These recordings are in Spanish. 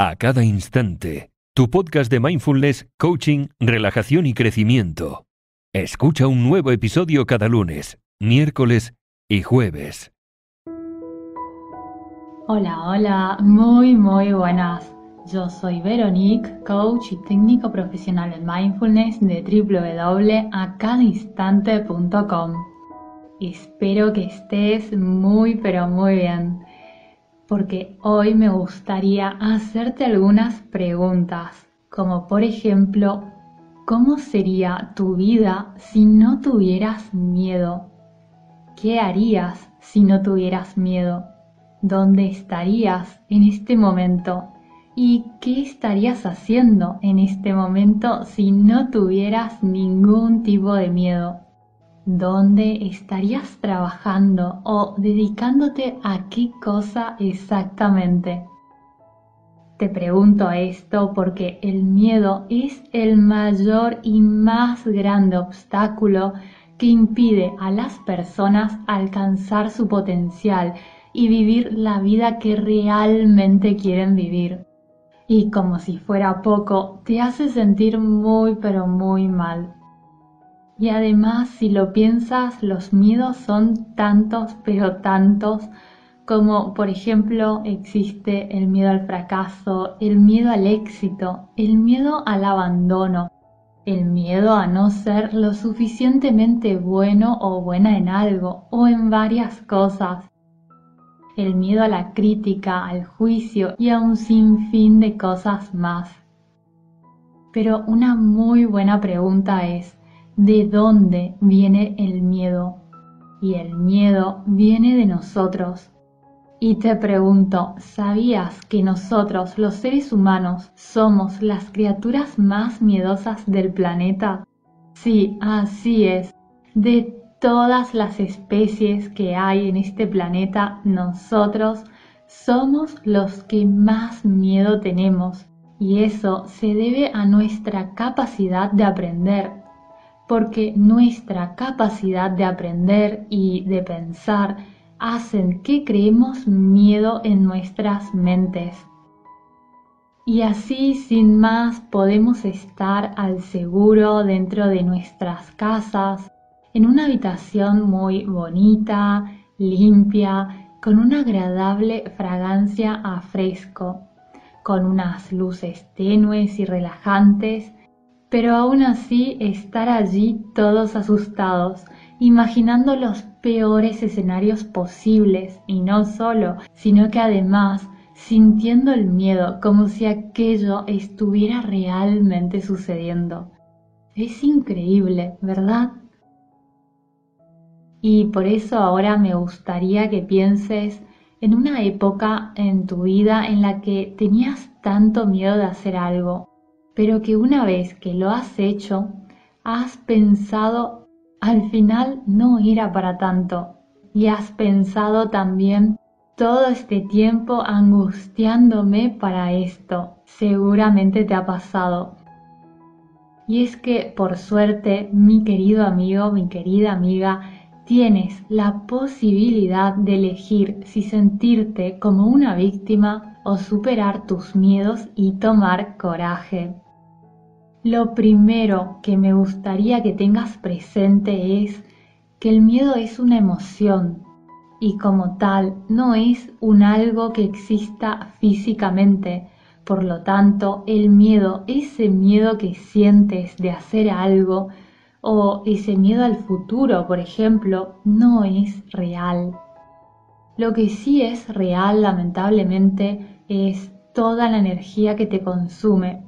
a cada instante. Tu podcast de mindfulness, coaching, relajación y crecimiento. Escucha un nuevo episodio cada lunes, miércoles y jueves. Hola, hola, muy, muy buenas. Yo soy Veronique, coach y técnico profesional en mindfulness de www.acadainstante.com. Espero que estés muy, pero muy bien porque hoy me gustaría hacerte algunas preguntas, como por ejemplo, ¿cómo sería tu vida si no tuvieras miedo? ¿Qué harías si no tuvieras miedo? ¿Dónde estarías en este momento? ¿Y qué estarías haciendo en este momento si no tuvieras ningún tipo de miedo? Dónde estarías trabajando o dedicándote a qué cosa exactamente. Te pregunto esto porque el miedo es el mayor y más grande obstáculo que impide a las personas alcanzar su potencial y vivir la vida que realmente quieren vivir. Y como si fuera poco, te hace sentir muy pero muy mal. Y además, si lo piensas, los miedos son tantos, pero tantos, como por ejemplo existe el miedo al fracaso, el miedo al éxito, el miedo al abandono, el miedo a no ser lo suficientemente bueno o buena en algo o en varias cosas, el miedo a la crítica, al juicio y a un sinfín de cosas más. Pero una muy buena pregunta es, de dónde viene el miedo. Y el miedo viene de nosotros. Y te pregunto, ¿sabías que nosotros, los seres humanos, somos las criaturas más miedosas del planeta? Sí, así es. De todas las especies que hay en este planeta, nosotros somos los que más miedo tenemos. Y eso se debe a nuestra capacidad de aprender, porque nuestra capacidad de aprender y de pensar hacen que creemos miedo en nuestras mentes. Y así sin más podemos estar al seguro dentro de nuestras casas, en una habitación muy bonita, limpia, con una agradable fragancia a fresco, con unas luces tenues y relajantes pero aún así estar allí todos asustados, imaginando los peores escenarios posibles, y no solo, sino que además sintiendo el miedo como si aquello estuviera realmente sucediendo. Es increíble, ¿verdad? Y por eso ahora me gustaría que pienses en una época en tu vida en la que tenías tanto miedo de hacer algo pero que una vez que lo has hecho, has pensado al final no era para tanto y has pensado también todo este tiempo angustiándome para esto. Seguramente te ha pasado. Y es que, por suerte, mi querido amigo, mi querida amiga, tienes la posibilidad de elegir si sentirte como una víctima o superar tus miedos y tomar coraje. Lo primero que me gustaría que tengas presente es que el miedo es una emoción y como tal no es un algo que exista físicamente. Por lo tanto, el miedo, ese miedo que sientes de hacer algo o ese miedo al futuro, por ejemplo, no es real. Lo que sí es real, lamentablemente, es toda la energía que te consume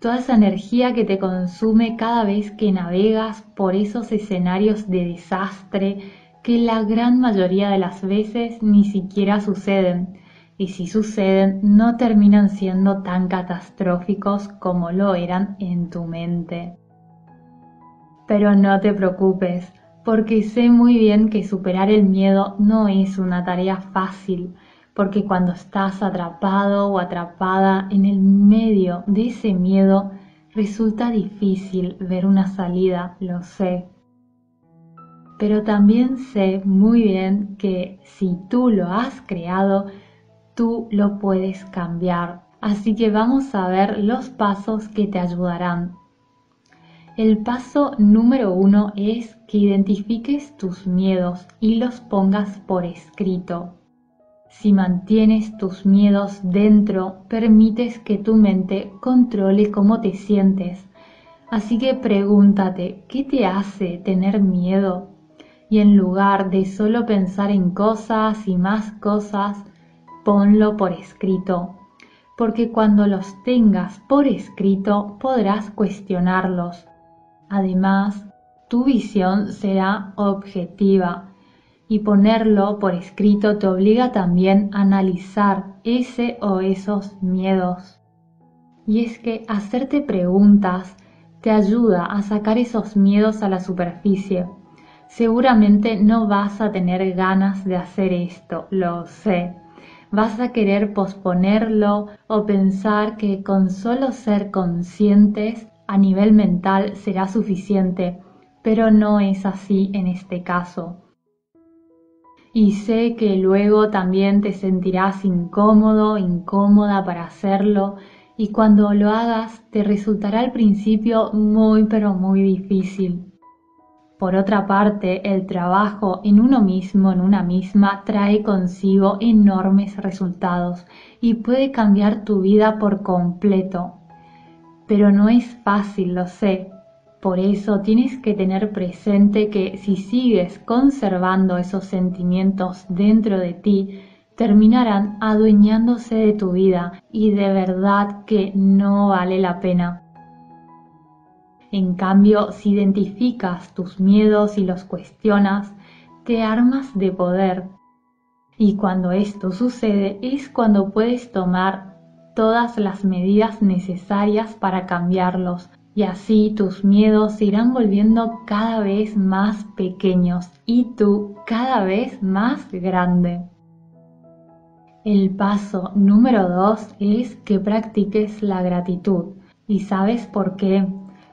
toda esa energía que te consume cada vez que navegas por esos escenarios de desastre que la gran mayoría de las veces ni siquiera suceden y si suceden no terminan siendo tan catastróficos como lo eran en tu mente. Pero no te preocupes, porque sé muy bien que superar el miedo no es una tarea fácil, porque cuando estás atrapado o atrapada en el medio de ese miedo, resulta difícil ver una salida, lo sé. Pero también sé muy bien que si tú lo has creado, tú lo puedes cambiar. Así que vamos a ver los pasos que te ayudarán. El paso número uno es que identifiques tus miedos y los pongas por escrito. Si mantienes tus miedos dentro, permites que tu mente controle cómo te sientes. Así que pregúntate, ¿qué te hace tener miedo? Y en lugar de solo pensar en cosas y más cosas, ponlo por escrito. Porque cuando los tengas por escrito podrás cuestionarlos. Además, tu visión será objetiva y ponerlo por escrito te obliga también a analizar ese o esos miedos. Y es que hacerte preguntas te ayuda a sacar esos miedos a la superficie. Seguramente no vas a tener ganas de hacer esto, lo sé. Vas a querer posponerlo o pensar que con solo ser conscientes a nivel mental será suficiente, pero no es así en este caso y sé que luego también te sentirás incómodo, incómoda para hacerlo y cuando lo hagas te resultará al principio muy pero muy difícil. Por otra parte, el trabajo en uno mismo, en una misma, trae consigo enormes resultados y puede cambiar tu vida por completo. Pero no es fácil, lo sé, por eso tienes que tener presente que si sigues conservando esos sentimientos dentro de ti, terminarán adueñándose de tu vida y de verdad que no vale la pena. En cambio, si identificas tus miedos y los cuestionas, te armas de poder. Y cuando esto sucede es cuando puedes tomar todas las medidas necesarias para cambiarlos, y así tus miedos se irán volviendo cada vez más pequeños y tú cada vez más grande. El paso número dos es que practiques la gratitud. ¿Y sabes por qué?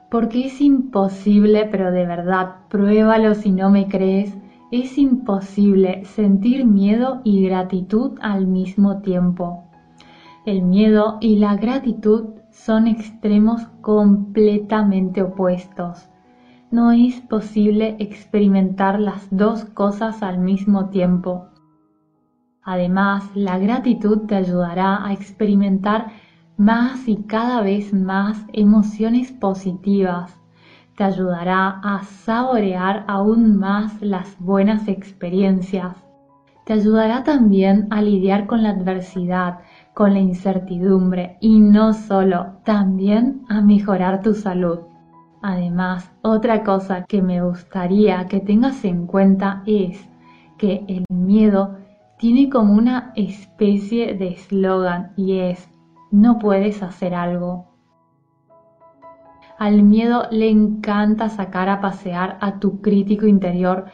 Porque es imposible, pero de verdad, pruébalo si no me crees, es imposible sentir miedo y gratitud al mismo tiempo. El miedo y la gratitud son extremos completamente opuestos. No es posible experimentar las dos cosas al mismo tiempo. Además, la gratitud te ayudará a experimentar más y cada vez más emociones positivas. Te ayudará a saborear aún más las buenas experiencias. Te ayudará también a lidiar con la adversidad, con la incertidumbre y no solo, también a mejorar tu salud. Además, otra cosa que me gustaría que tengas en cuenta es que el miedo tiene como una especie de eslogan y es no puedes hacer algo. Al miedo le encanta sacar a pasear a tu crítico interior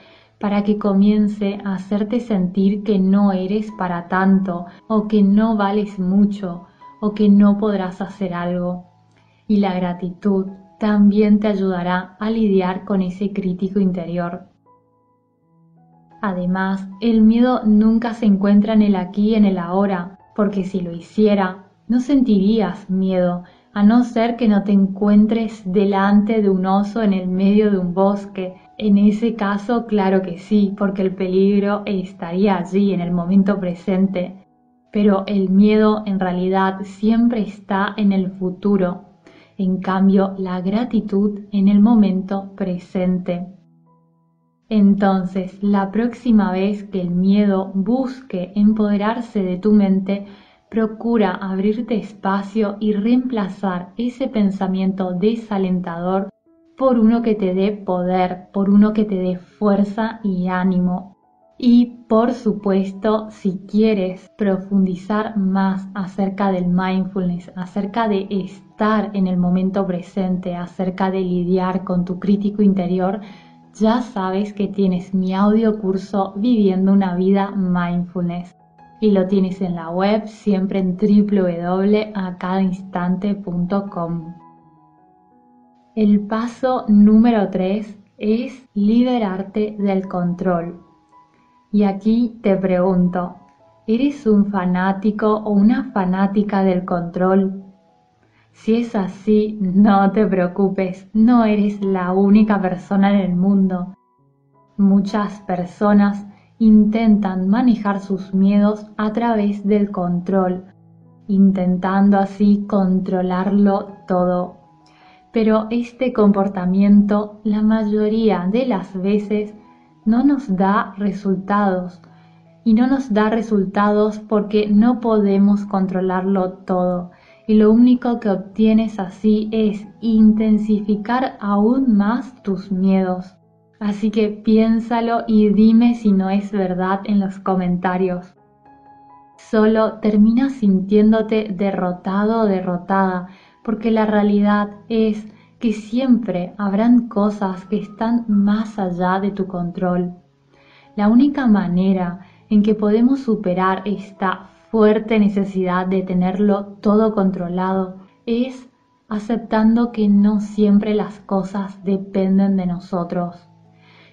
para que comience a hacerte sentir que no eres para tanto o que no vales mucho o que no podrás hacer algo. Y la gratitud también te ayudará a lidiar con ese crítico interior. Además, el miedo nunca se encuentra en el aquí y en el ahora, porque si lo hiciera, no sentirías miedo, a no ser que no te encuentres delante de un oso en el medio de un bosque. En ese caso, claro que sí, porque el peligro estaría allí en el momento presente. Pero el miedo en realidad siempre está en el futuro. En cambio, la gratitud en el momento presente. Entonces, la próxima vez que el miedo busque empoderarse de tu mente, Procura abrirte espacio y reemplazar ese pensamiento desalentador por uno que te dé poder, por uno que te dé fuerza y ánimo. Y por supuesto, si quieres profundizar más acerca del mindfulness, acerca de estar en el momento presente, acerca de lidiar con tu crítico interior, ya sabes que tienes mi audio curso Viviendo una vida mindfulness y lo tienes en la web siempre en www.acadainstante.com. El paso número 3 es liberarte del control. Y aquí te pregunto, ¿Eres un fanático o una fanática del control? Si es así, no te preocupes, no eres la única persona en el mundo. Muchas personas intentan manejar sus miedos a través del control, intentando así controlarlo todo. Pero este comportamiento la mayoría de las veces no nos da resultados y no nos da resultados porque no podemos controlarlo todo y lo único que obtienes así es intensificar aún más tus miedos. Así que piénsalo y dime si no es verdad en los comentarios. Solo terminas sintiéndote derrotado o derrotada, porque la realidad es que siempre habrán cosas que están más allá de tu control. La única manera en que podemos superar esta fuerte necesidad de tenerlo todo controlado es aceptando que no siempre las cosas dependen de nosotros.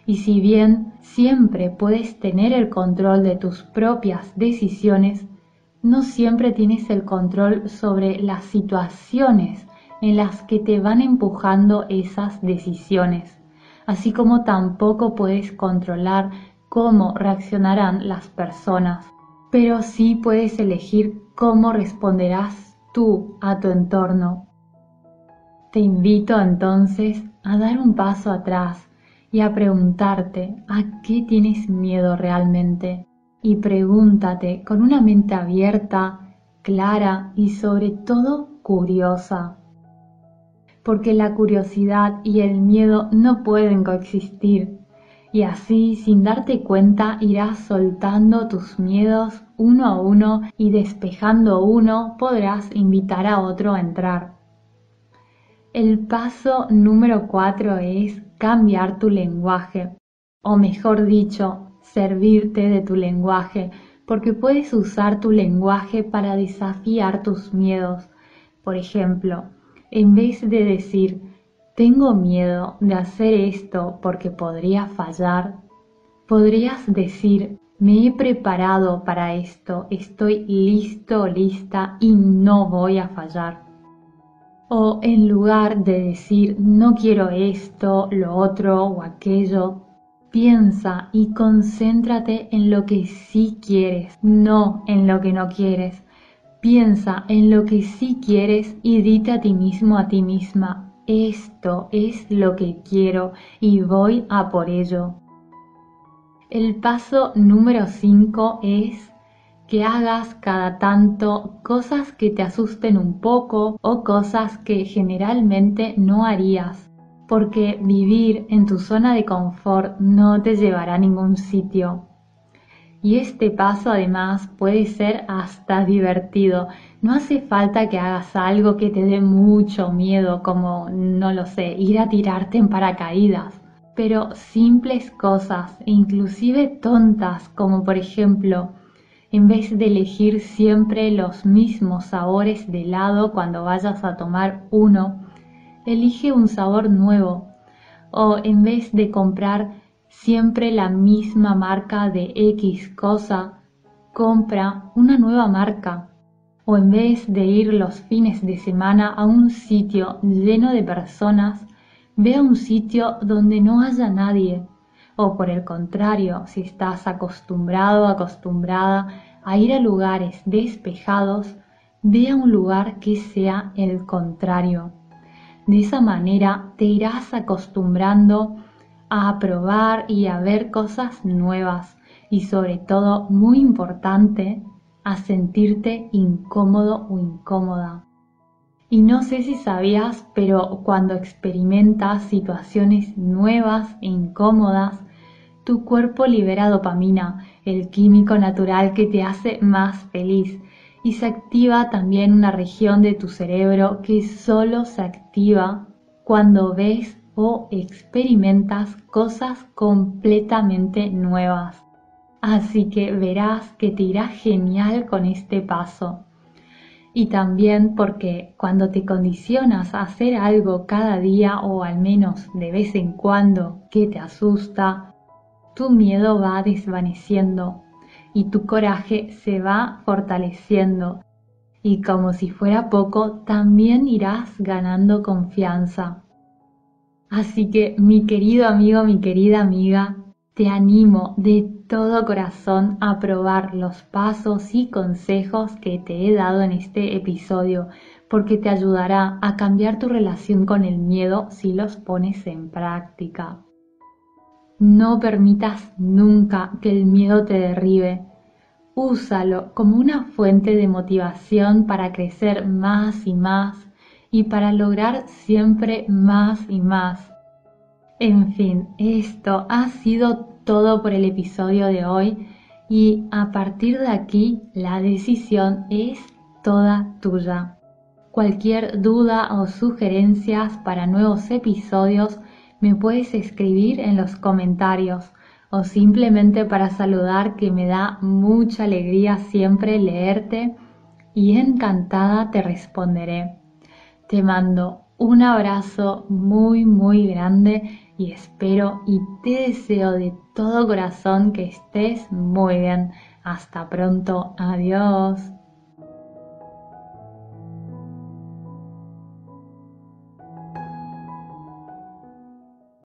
Y si bien siempre puedes tener el control de tus propias decisiones, no siempre tienes el control sobre las situaciones en las que te van empujando esas decisiones, así como tampoco puedes controlar cómo reaccionarán las personas, pero sí puedes elegir cómo responderás tú a tu entorno. Te invito entonces a dar un paso atrás y a preguntarte a qué tienes miedo realmente. Y pregúntate con una mente abierta, clara y sobre todo curiosa. Porque la curiosidad y el miedo no pueden coexistir. Y así, sin darte cuenta, irás soltando tus miedos uno a uno y despejando uno podrás invitar a otro a entrar. El paso número cuatro es cambiar tu lenguaje, o mejor dicho, servirte de tu lenguaje, porque puedes usar tu lenguaje para desafiar tus miedos. Por ejemplo, en vez de decir, tengo miedo de hacer esto porque podría fallar, podrías decir, me he preparado para esto, estoy listo, lista y no voy a fallar. O en lugar de decir no quiero esto, lo otro o aquello, piensa y concéntrate en lo que sí quieres, no en lo que no quieres. Piensa en lo que sí quieres y dite a ti mismo, a ti misma, esto es lo que quiero y voy a por ello. El paso número 5 es que hagas cada tanto cosas que te asusten un poco o cosas que generalmente no harías, porque vivir en tu zona de confort no te llevará a ningún sitio. Y este paso además puede ser hasta divertido. No hace falta que hagas algo que te dé mucho miedo, como, no lo sé, ir a tirarte en paracaídas. Pero simples cosas, inclusive tontas, como por ejemplo en vez de elegir siempre los mismos sabores de helado cuando vayas a tomar uno, elige un sabor nuevo. O en vez de comprar siempre la misma marca de X cosa, compra una nueva marca. O en vez de ir los fines de semana a un sitio lleno de personas, ve a un sitio donde no haya nadie o por el contrario, si estás acostumbrado, acostumbrada a ir a lugares despejados, ve a un lugar que sea el contrario. De esa manera te irás acostumbrando a probar y a ver cosas nuevas y sobre todo, muy importante, a sentirte incómodo o incómoda. Y no sé si sabías, pero cuando experimentas situaciones nuevas e incómodas, tu cuerpo libera dopamina, el químico natural que te hace más feliz, y se activa también una región de tu cerebro que solo se activa cuando ves o experimentas cosas completamente nuevas. Así que verás que te irá genial con este paso. Y también porque cuando te condicionas a hacer algo cada día o al menos de vez en cuando que te asusta, tu miedo va desvaneciendo y tu coraje se va fortaleciendo. Y como si fuera poco, también irás ganando confianza. Así que mi querido amigo, mi querida amiga, te animo de todo corazón a probar los pasos y consejos que te he dado en este episodio, porque te ayudará a cambiar tu relación con el miedo si los pones en práctica. No permitas nunca que el miedo te derribe. Úsalo como una fuente de motivación para crecer más y más y para lograr siempre más y más. En fin, esto ha sido todo por el episodio de hoy y a partir de aquí la decisión es toda tuya. Cualquier duda o sugerencias para nuevos episodios me puedes escribir en los comentarios o simplemente para saludar que me da mucha alegría siempre leerte y encantada te responderé. Te mando un abrazo muy muy grande y espero y te deseo de todo corazón que estés muy bien. Hasta pronto. Adiós.